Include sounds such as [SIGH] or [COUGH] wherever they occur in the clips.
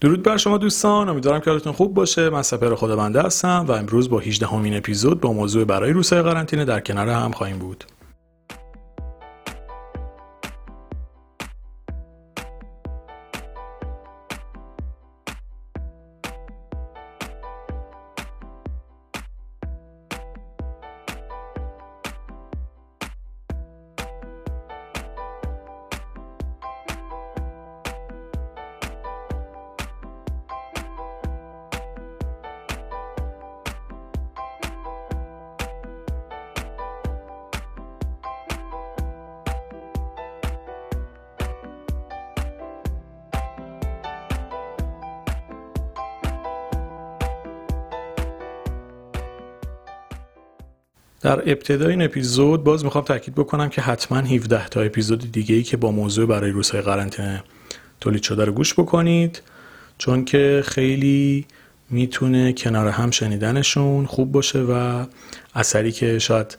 درود بر شما دوستان امیدوارم که حالتون خوب باشه. من سپر خدا بنده هستم و امروز با 18 همین اپیزود با موضوع برای روسای قرنطینه در کنار هم خواهیم بود. در ابتدای این اپیزود باز می‌خوام تاکید بکنم که حتما 17 تا اپیزود دیگه ای که با موضوع برای روزهای قرنطینه تولید شده رو گوش بکنید چون که خیلی می‌تونه کنار هم شنیدنشون خوب باشه و اثری که شاید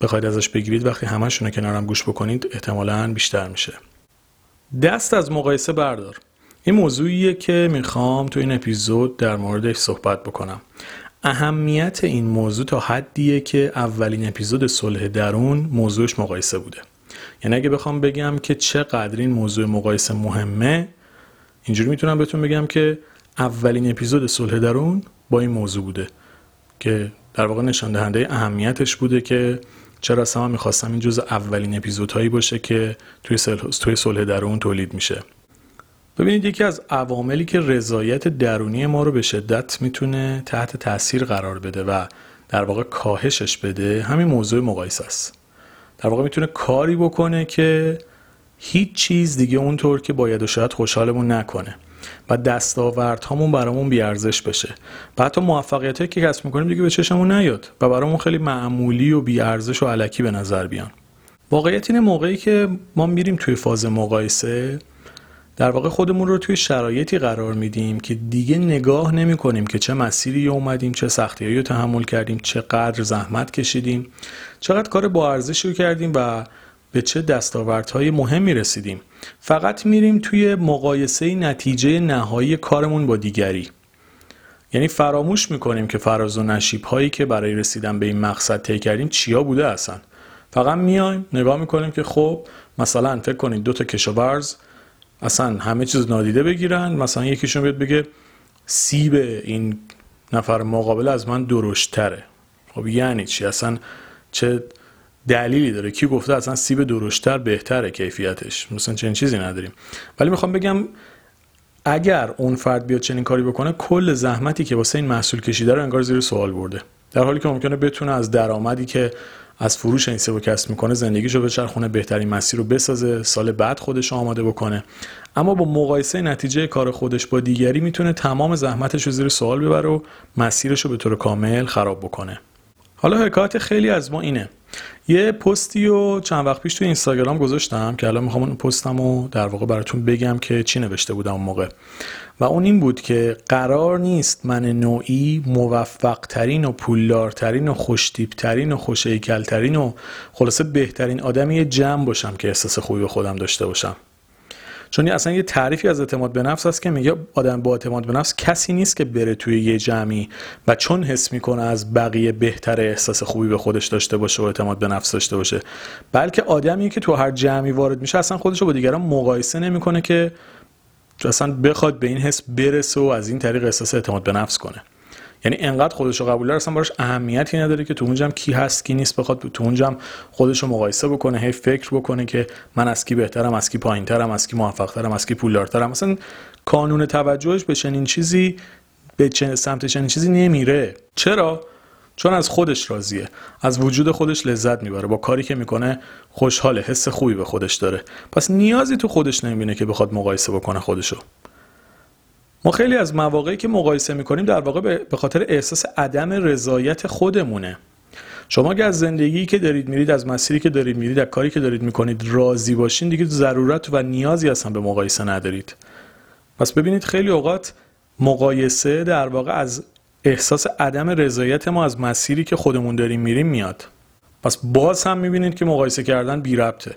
بخواید ازش بگیرید وقتی همشون رو کنار هم گوش بکنید احتمالا بیشتر میشه. دست از مقایسه بردار. این موضوعیه که می‌خوام تو این اپیزود در موردش صحبت بکنم. اهمیت این موضوع تا حدیه که اولین اپیزود صلح درون موضوعش مقایسه بوده. یعنی اگه بخوام بگم که چقدر این موضوع مقایسه مهمه اینجوری می‌تونم بهتون بگم که اولین اپیزود صلح درون با این موضوع بوده که در واقع نشان دهنده اهمیتش بوده که چرا اصلا می‌خواستم این جز اولین اپیزودهایی باشه که توی توی صلح درون تولید میشه. ببینید یکی از عواملی که رضایت درونی ما رو به شدت می‌تونه تحت تاثیر قرار بده و در واقع کاهشش بده همین موضوع مقایسه است. در واقع می‌تونه کاری بکنه که هیچ چیز دیگه اونطور که باید و شاید خوشحالمون نکنه و دستاورد هامون برامون بیارزش بشه. و حتی موفقیت که کسب می‌کنیم دیگه به چشممون نیاد و برامون خیلی معمولی و بیارزش و علکی به نظر بیان. واقعیت اینه موقعی که ما میریم توی فاز مقایسه در واقع خودمون رو توی شرایطی قرار میدیم که دیگه نگاه نمی کنیم که چه مسیری اومدیم چه سختی رو تحمل کردیم چقدر زحمت کشیدیم چقدر کار با ارزشی رو کردیم و به چه دستاوردهای مهمی رسیدیم. فقط میریم توی مقایسه نتیجه نهایی کارمون با دیگری. یعنی فراموش می‌کنیم که فراز و نشیب هایی که برای رسیدن به این مقصد طی کردیم چیا بوده اصلا فقط میایم نگاه می‌کنیم که خب مثلا فکر کنید دو تا کشاورز اصلا همه چیز نادیده بگیرن. مثلا یکیشون بیاد بگه سیب این نفر مقابل از من درشتره خب یعنی چی؟ اصلا چه دلیلی داره؟ کی گفته اصلا سیب درشتر بهتره کیفیتش؟ مثلا چنین چیزی نداریم. ولی می‌خوام بگم اگر اون فرد بیاد چنین کاری بکنه کل زحمتی که واسه این محصول کشیده رو انگار زیر سوال برده. در حالی که ممکنه بتونه از درآمدی که از فروش این سه کسب می‌کنه زندگیشو به چرخونه بهترین مسیر رو بسازه سال بعد خودش آماده بکنه. اما با مقایسه نتیجه کار خودش با دیگری می‌تونه تمام زحمتش رو زیر سوال ببره و مسیرش رو به طور کامل خراب بکنه. حالا حکایت خیلی از ما اینه. یه پستی رو چند وقت پیش توی اینستاگرام گذاشتم که الان می‌خوام اون پستم رو در واقع براتون بگم که چی نوشته بودم اون موقع. و اون این بود که قرار نیست من نوعی موفق ترین و پولدارترین و خوشتیب ترین و خوشیکل ترین و خلاصه بهترین آدمی جمع باشم که احساس خوبی به خودم داشته باشم. چون اصلا یه تعریفی از اعتماد به نفس هست که میگه آدم با اعتماد به نفس کسی نیست که بره توی یه جمعی و چون حس می‌کنه از بقیه بهتر احساس خوبی به خودش داشته باشه و اعتماد به نفس داشته باشه بلکه آدمی که تو هر جمعی وارد میشه اصلا خودش رو با دیگران مقایسه نمی‌کنه که اصلا بخواد به این حس برسه و از این طریق احساس اعتماد به نفس کنه. یعنی انقدر خودش رو قبول داره اصلا براش اهمیتی نداره که تو اونجا کی هست کی نیست بخواد تو اونجا خودش رو مقایسه بکنه هی فکر بکنه که من از کی بهترم از کی پایینترم از کی موفقترم از کی پولدارترم. مثلا کانون توجهش به چنین چیزی به سمت چنین چیزی نمیره. چرا؟ چون از خودش راضیه. از وجود خودش لذت می‌بره. با کاری که می‌کنه خوشحاله حس خوبی به خودش داره. پس نیازی تو خودش نمی‌بینه که بخواد مقایسه بکنه خودشو. ما خیلی از مواقعی که مقایسه می‌کنیم در واقع به خاطر احساس عدم رضایت خودمونه. شما اگر از زندگی که دارید میرید از مسیری که دارید میرید از کاری که دارید می‌کنید راضی باشین دیگه ضرورت و نیازی اصلا به مقایسه ندارید. پس ببینید خیلی اوقات مقایسه در واقع از احساس عدم رضایت ما از مسیری که خودمون داریم میریم میاد. پس باز هم می‌بینید که مقایسه کردن بی ربطه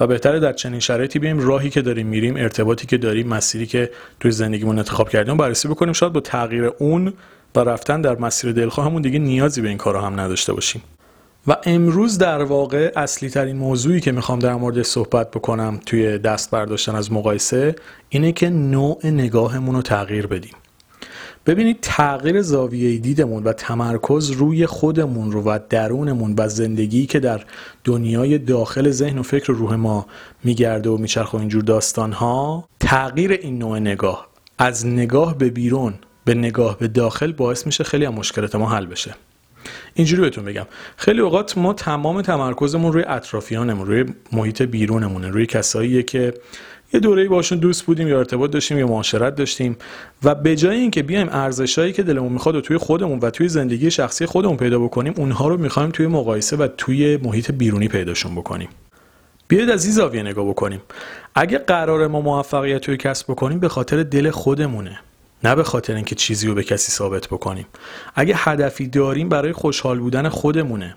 و بهتره در چنین شرایطی بیایم راهی که داریم میریم ارتباطی که داریم مسیری که توی زندگیمون انتخاب کردیم بررسی بکنیم. شاید با تغییر اون و رفتن در مسیر دلخواهمون دیگه نیازی به این کارا هم نداشته باشیم. و امروز در واقع اصلی ترین موضوعی که می‌خوام در مورد صحبت بکنم توی دست برداشتن از مقایسه اینه که نوع نگاهمون رو تغییر بدیم. ببینید تغییر زاویه دیدمون و تمرکز روی خودمون رو و درونمون و زندگی که در دنیای داخل ذهن و فکر و روح ما میگرده و میچرخه اینجور داستان ها تغییر این نوع نگاه از نگاه به بیرون به نگاه به داخل باعث میشه خیلی از مشکلات ما حل بشه. اینجوری بهتون بگم. خیلی اوقات ما تمام تمرکزمون روی اطرافیانمون روی محیط بیرونمونه روی کساییه که یه دوره‌ای باشون دوست بودیم یا ارتباط داشتیم یا معاشرت داشتیم. و به جای اینکه بیایم ارزشایی که دلمون می‌خواد و توی خودمون و توی زندگی شخصی خودمون پیدا بکنیم اونها رو می‌خوایم توی مقایسه و توی محیط بیرونی پیداشون بکنیم. بیاید از این زاویه نگاه بکنیم. اگه قرار ما موفقیت رو کسب بکنیم به خاطر دل خودمونه. نه به خاطر اینکه چیزی رو به کسی ثابت بکنیم. اگه هدفی داریم برای خوشحال بودن خودمونه.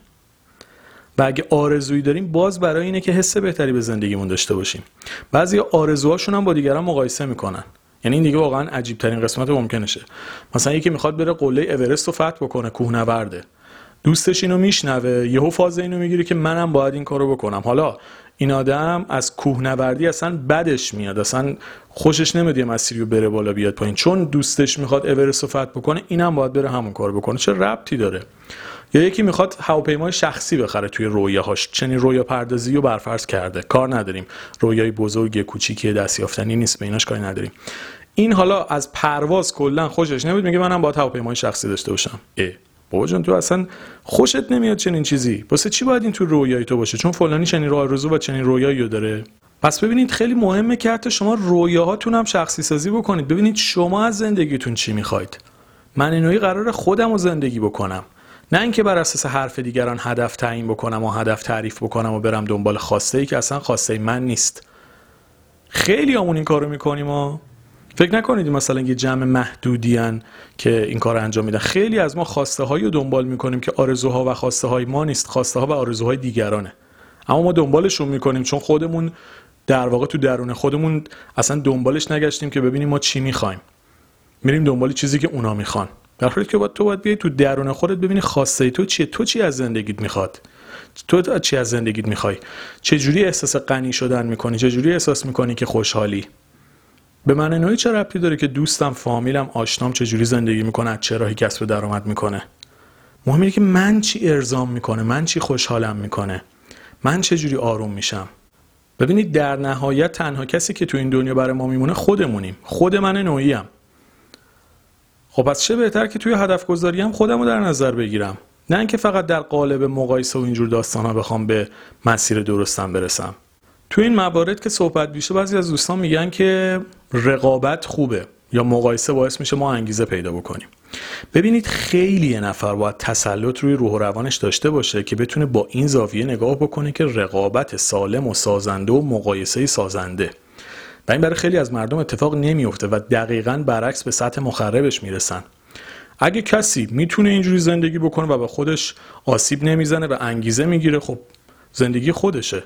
و اگه آرزویی داریم باز برای اینه که حس بهتری به زندگیمون داشته باشیم. بعضی آرزوهاشون هم با دیگران مقایسه می‌کنن. یعنی این دیگه واقعا عجیب ترین قسمت ممکنشه. مثلا یکی می‌خواد بره قله اورست رو فتح بکنه کوهنورده. دوستش اینو میشنوه یهو فاز اینو می‌گیره که منم باید این کارو بکنم. حالا این آدم از کوهنوردی اصلا بدش میاد. اصلا خوشش نمیاد یه مسیری رو بره بالا بیاد پایین. چون دوستش می‌خواد اورست رو فتح بکنه اینم باید بره همون کار بکنه. چه ربطی داره؟ یا یکی می‌خواد هواپیمای شخصی بخره توی رویاهاش چنین رویا پردازی رو برفرض کرده. کار نداریم. رویای بزرگ کوچیکی دستیافتنی نیست. به ایناش کاری نداریم. این حالا از پرواز کلا خوشش نمیاد. میگه منم باید هواپیمای شخصی داشته باشم. اه. بابا جان تو اصلا خوشت نمیاد چنین چیزی؟ واسه چی باید این تو رویای تو باشه؟ چون فلانی چنین آرزو و چنین رویایی رو داره. پس ببینید خیلی مهمه که حتی شما رویاهاتون هم شخصی سازی بکنید. ببینید شما از زندگیتون چی می‌خواید. من اینوی قرار خودم رو زندگی بکنم. نه اینکه بر اساس حرف دیگران هدف تعیین بکنم و هدف تعریف بکنم و برم دنبال خواسته ای که اصلا خواسته من نیست. خیلی همون این کارو می‌کنیم و فکر نکنید مثلا یه جمع محدودیان که این کار انجام میدن. خیلی از ما خواسته هایی رو دنبال می‌کنیم که آرزوها و خواسته های ما نیست خواسته ها و آرزوهای دیگرانه. اما ما دنبالشون می‌کنیم چون خودمون در واقع تو درون خودمون اصلا دنبالش نگشتیم که ببینیم ما چی می‌خوایم. میریم دنبال چیزی که اونا می‌خوان. در حالی که باید تو باید بیای تو درون خودت ببینی خواسته تو چیه؟ تو چی از زندگیت می‌خواد؟ تو چی از زندگیت می‌خوای؟ چه جوری احساس غنی شدن می‌کنی؟ چه جوری احساس می‌کنی که خوشحالی؟ به من نوعی چه ربطی داره که دوستم فامیلم آشنام چه جوری زندگی می‌کنه از چه راهی کسب درآمد می‌کنه؟ مهم اینه که من چی ارزام می‌کنه؟ من چی خوشحالم می‌کنه؟ من چه جوری آروم میشم؟ ببینید در نهایت تنها کسی که تو این دنیا برای ما میمونه خودمونیم. خود من نوعیم خب پس چه بهتر که توی هدف گذاری هم خودم رو در نظر بگیرم؟ نه اینکه فقط در قالب مقایسه و اینجور داستان ها بخوام به مسیر درستم برسم. تو این موارد که صحبت میشه بعضی از دوستان میگن که رقابت خوبه یا مقایسه باعث میشه ما انگیزه پیدا بکنیم. ببینید خیلی یه نفر باید تسلط روی روح و روانش داشته باشه که بتونه با این زاویه نگاه بکنه که رقابت سالم و سازنده و مقایسه سازنده. و این برای خیلی از مردم اتفاق نمیفته و دقیقا برعکس به سطح مخربش می‌رسن. اگه کسی می‌تونه اینجوری زندگی بکنه و به خودش آسیب نمی‌زنه و انگیزه می‌گیره خب زندگی خودشه.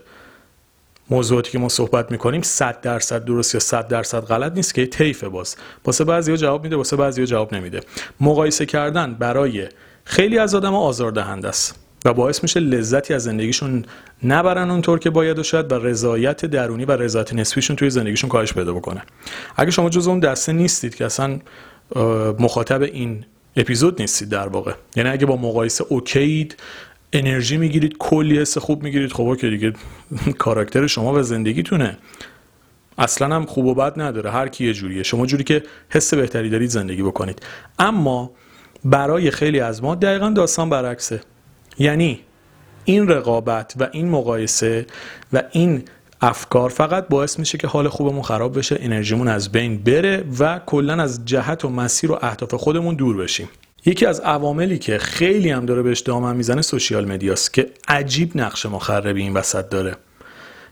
موضوعاتی که ما صحبت می‌کنیم 100 درصد درست یا 100 درصد غلط نیست که طیفه باز. واسه بعضیا جواب میده واسه بعضیا جواب نمیده. مقایسه کردن برای خیلی از آدم آزاردهنده است. و باعث میشه لذتی از زندگیشون نبرن اونطور که باید و شاید و رضایت درونی و رضایت نسبیشون توی زندگیشون کاهش پیدا بکنه. اگه شما جز اون دسته نیستید که اصلا مخاطب این اپیزود نیستید در واقع. یعنی اگه با مقایسه اوکیید انرژی می‌گیرید کلی حس خوب می‌گیرید خب که دیگه [LAUGHS] کاراکتر شما و زندگیتونه. اصلا هم خوب و بد نداره هر کی یه جوریه. شما جوری که حس بهتری دارید زندگی بکنید. اما برای خیلی از ما دقیقا داستان برعکسه. یعنی این رقابت و این مقایسه و این افکار فقط باعث میشه که حال خوبمون خراب بشه انرژیمون از بین بره و کلا از جهت و مسیر و اهداف خودمون دور بشیم. یکی از عواملی که خیلی هم داره بهش دامن می‌زنه سوشیال مدیاست که عجیب نقش مخربی این وسط داره.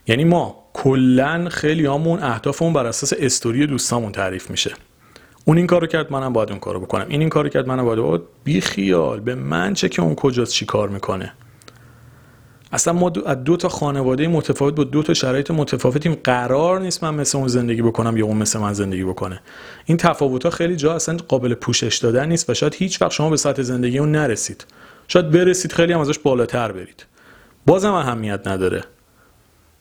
یعنی ما کلا خیلی همون اهدافمون بر اساس استوری دوستامون تعریف میشه. اون این کارو کرد منم باید اون کارو بکنم. این این کارو کرد منم باید بی خیال. به من چه که اون کجاست چی کار می‌کنه؟ اصلا ما دو, دو تا خانواده متفاوت با دو تا شرایط متفاوتیم. قرار نیست من مثل اون زندگی بکنم یا اون مثل من زندگی بکنه. این تفاوت ها خیلی جا اصلا قابل پوشش دادن نیست و شاید هیچ وقت شما به سطح زندگی اون نرسید. شاید برسید خیلی هم ازش بالاتر برید. بازم اهمیت نداره.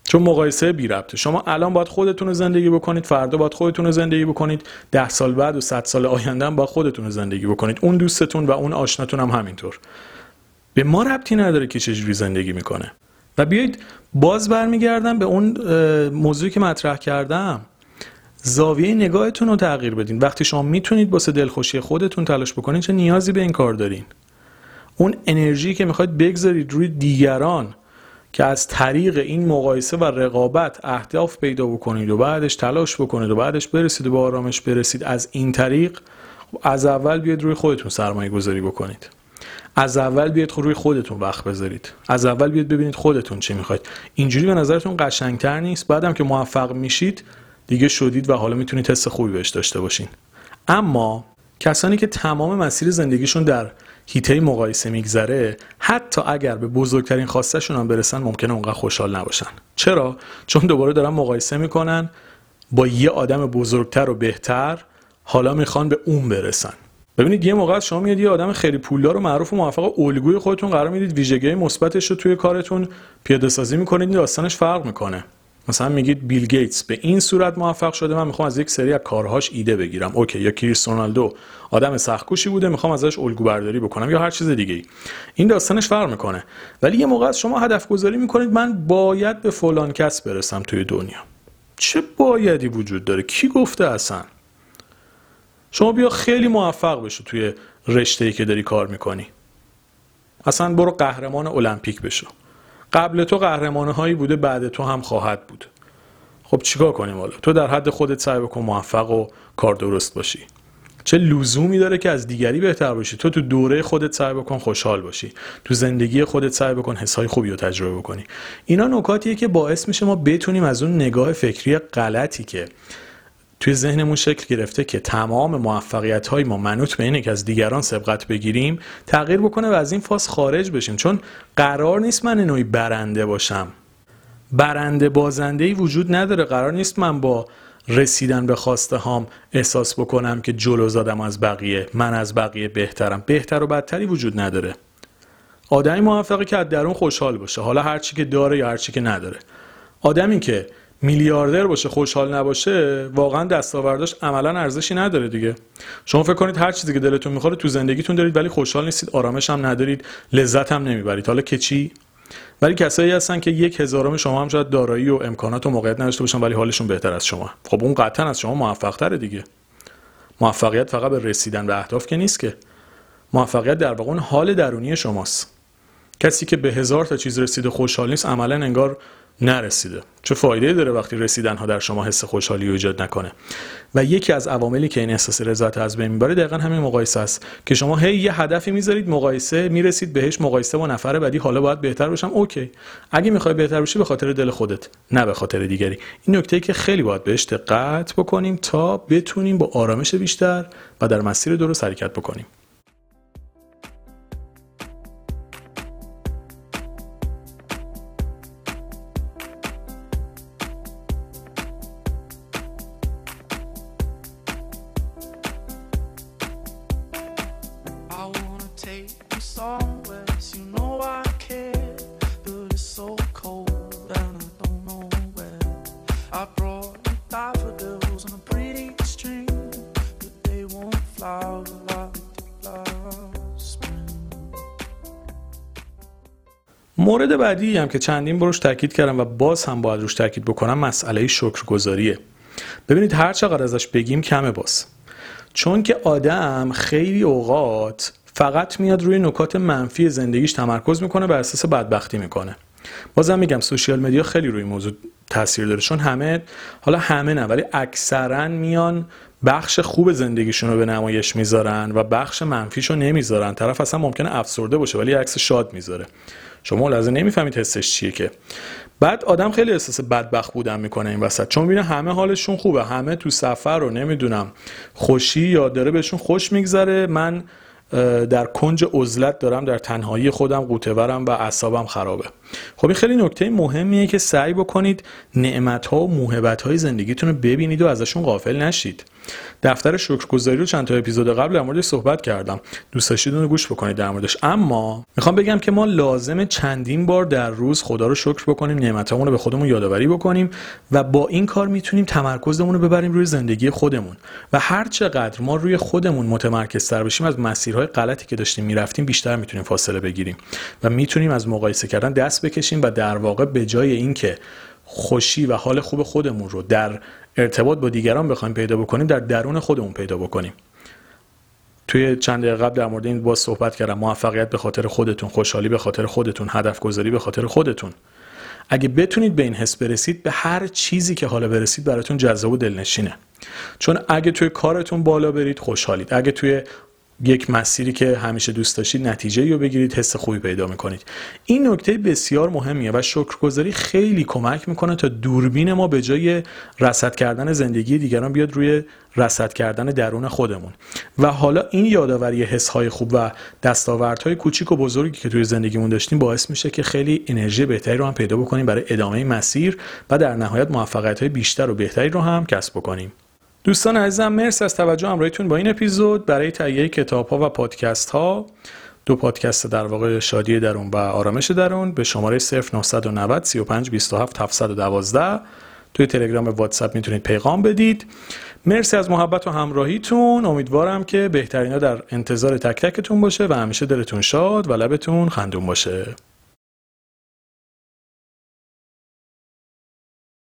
چون مقایسه بی ربطه. شما الان باید خودتون رو زندگی بکنید فردا باید خودتون رو زندگی بکنید. ده سال بعد و صد سال آینده هم باید خودتون رو زندگی بکنید. اون دوستتون و اون آشناتون هم همینطور. به ما ربطی نداره که چجوری زندگی می‌کنه. و بیایید باز برمیگردم به اون موضوعی که مطرح کردم. زاویه نگاهتون رو تغییر بدین. وقتی شما می‌تونید واسه دلخوشی خودتون تلاش بکنید چه نیازی به این کار دارین؟ اون انرژی که می‌خواید بگذارید روی دیگران که از طریق این مقایسه و رقابت اهداف پیدا بکنید و بعدش تلاش بکنید و بعدش برسید و به آرامش برسید. از این طریق از اول بیاید روی خودتون سرمایه گذاری بکنید. از اول بیاید روی خودتون وقت بذارید. از اول بیاید ببینید خودتون چی می‌خواید. اینجوری به نظرتون قشنگتر نیست. بعدم که موفق میشید دیگه شدید و حالا می‌تونید حس خوبی بهش داشته باشین. اما کسانی که تمام مسیر زندگیشون در هیته مقایسه میگذره حتی اگر به بزرگترین خواستشون هم برسن ممکنه اونقدر خوشحال نباشن. چرا؟ چون دوباره دارن مقایسه می‌کنن با یه آدم بزرگتر و بهتر حالا می‌خوان به اون برسن. ببینید یه موقع شما میاد یه آدم خیلی پولدار و معروف و موفق الگوی خودتون قرار می‌دید ویژگی مثبتش رو توی کارتون پیاده سازی می‌کنید داستانش فرق می‌کنه. مثلا میگید بیل گیتس به این صورت موفق شده من می‌خوام از یک سری از کارهاش ایده بگیرم. OK یا کریس رونالدو آدم سختکوشی بوده می‌خوام ازش الگو برداری بکنم یا هر چیز دیگه ای این داستانش فرق می‌کنه. ولی یه موقع از شما هدف گذاری می‌کنید من باید به فلان کس برسم توی دنیا. چه بایدی وجود داره؟ کی گفته اصلا؟ شما بیا خیلی موفق بشو توی رشته ای که داری کار می‌کنی. اصلا برو قهرمان المپیک بشو. قبل تو قهرمانه هایی بوده بعد تو هم خواهد بود. خب چیکار کنیم حالا؟ تو در حد خودت سعی بکن موفق و کار درست باشی. چه لزومی داره که از دیگری بهتر باشی؟ تو تو دوره خودت سعی بکن خوشحال باشی. تو زندگی خودت سعی بکن حسای خوبی رو تجربه بکنی. اینا نکاتیه که باعث میشه ما بتونیم از اون نگاه فکری غلطی که توی ذهنمون شکل گرفته که تمام موفقیت های ما منوط به اینه که از دیگران سبقت بگیریم تغییر بکنه و از این فاز خارج بشیم. چون قرار نیست من نوعی برنده باشم. برنده بازنده ای وجود نداره. قرار نیست من با رسیدن به خواسته هام احساس بکنم که جلو زدم از بقیه. من از بقیه بهترم. بهتر و بدتری وجود نداره. آدمی موفقی که از درون خوشحال باشه. حالا هرچی که داره یا هرچی که نداره. آدمی که میلیاردر باشه خوشحال نباشه واقعا دستاورداش عملا ارزشی نداره دیگه. شما فکر کنید هر چیزی که دلتون می‌خوره تو زندگیتون دارید ولی خوشحال نیستید آرامش هم ندارید لذت هم نمی‌برید. حالا که چی؟ ولی کسایی هستن که یک هزارم شما هم شاید دارایی و امکانات و موقعیت نداشته باشن ولی حالشون بهتر از شما. خب اون قطعا از شما موفق تره دیگه. موفقیت فقط به رسیدن به اهداف که نیست که. موفقیت در واقع حال درونی شماست. کسی که به هزار تا چیز رسیده خوشحال نیست عملا انگار نرسیده. چه فایده داره وقتی رسیدن ها در شما حس خوشحالی ایجاد نکنه؟ و یکی از عواملی که این احساس رضایت از بین می‌بره دقیقا همین مقایسه است که شما هی یه هدفی می‌ذارید مقایسه می‌رسید بهش مقایسه با نفر بعدی حالا باید بهتر بشم اوکی. اگه می‌خوای بهتر بشی به خاطر دل خودت نه به خاطر دیگری. این نکته که خیلی باید بهش دقت بکنیم تا بتونیم با آرامش بیشتر و در مسیر درست حرکت بکنیم. مورد بعدی هم که چندین بروش تاکید کردم و باز هم باید روش تاکید بکنم مسئله شکرگزاریه. ببینید هر چقدر ازش بگیم کمه باز. چون که آدم خیلی اوقات فقط میاد روی نکات منفی زندگیش تمرکز می‌کنه بر اساس بدبختی می‌کنه. بازم میگم سوشیال مدیا خیلی روی موضوع تاثیر داره چون همه حالا همه نه ولی اکثرا میان بخش خوب زندگیشون رو به نمایش می‌ذارن و بخش منفیشو نمی‌ذارن. طرف اصلا ممکنه افسرده باشه ولی عکس شاد می‌ذاره. شما لازم نمی‌فهمید حسش چیه که. بعد آدم خیلی احساس بدبخت بودن می‌کنه این وسط. چون می‌بینه همه حالشون خوبه. همه تو سفر رو نمی‌دونم خوشی یا داره بهشون خوش میگذره. من در کنج عزلت دارم در تنهایی خودم قوتورم و اعصابم خرابه. خب این خیلی نکته مهمیه که سعی بکنید نعمت ها و موهبت های زندگیتون رو ببینید و ازشون غافل نشید. دفتر شکرگزاری رو چند تا اپیزود قبل در موردش صحبت کردم. دوست داشتید اون رو گوش بکنید در موردش. اما می‌خوام بگم که ما لازم چندین بار در روز خدا رو شکر بکنیم نعمتامون رو به خودمون یادآوری بکنیم و با این کار می‌تونیم تمرکزمون رو ببریم روی زندگی خودمون. و هر چقدر ما روی خودمون متمرکزتر بشیم از مسیرهای غلطی که داشتیم می‌رفتیم بیشتر می‌تونیم فاصله بگیریم. و می‌تونیم از مقایسه کردن دست بکشیم و در واقع به جای اینکه خوشی و حال خوب خودمون رو در ارتباط با دیگران بخوایم پیدا بکنیم در درون خودمون پیدا بکنیم. توی چند دقیقه قبل در مورد این باز صحبت کردم موفقیت به خاطر خودتون خوشحالی به خاطر خودتون هدف گذاری به خاطر خودتون. اگه بتونید به این حس برسید به هر چیزی که حالا برسید براتون جذاب و دلنشینه. چون اگه توی کارتون بالا برید خوشحالید. اگه توی یک مسیری که همیشه دوست داشتید نتیجه رو بگیرید حس خوبی پیدا می‌کنید. این نکته بسیار مهمیه و شکرگذاری خیلی کمک می‌کنه تا دوربین ما به جای رصد کردن زندگی دیگران بیاد روی رصد کردن درون خودمون. و حالا این یادآوری حس های خوب و دستاوردهای کوچیک و بزرگی که توی زندگیمون داشتیم باعث میشه که خیلی انرژی بهتری رو هم پیدا بکنیم برای ادامه مسیر و در نهایت موفقیت های بیشتر و بهتری رو هم کسب بکنیم. دوستان عزیزم مرسی از توجه همراهیتون با این اپیزود. برای تهیه کتاب ها و پادکست ها دو پادکست در واقع شادی درون و آرامش درون به شماره 0990 35 27 712 توی تلگرام و واتساپ می‌تونید پیغام بدید. مرسی از محبت و همراهیتون. امیدوارم که بهترینا در انتظار تک تکتون باشه و همیشه دلتون شاد و لبتون خندون باشه.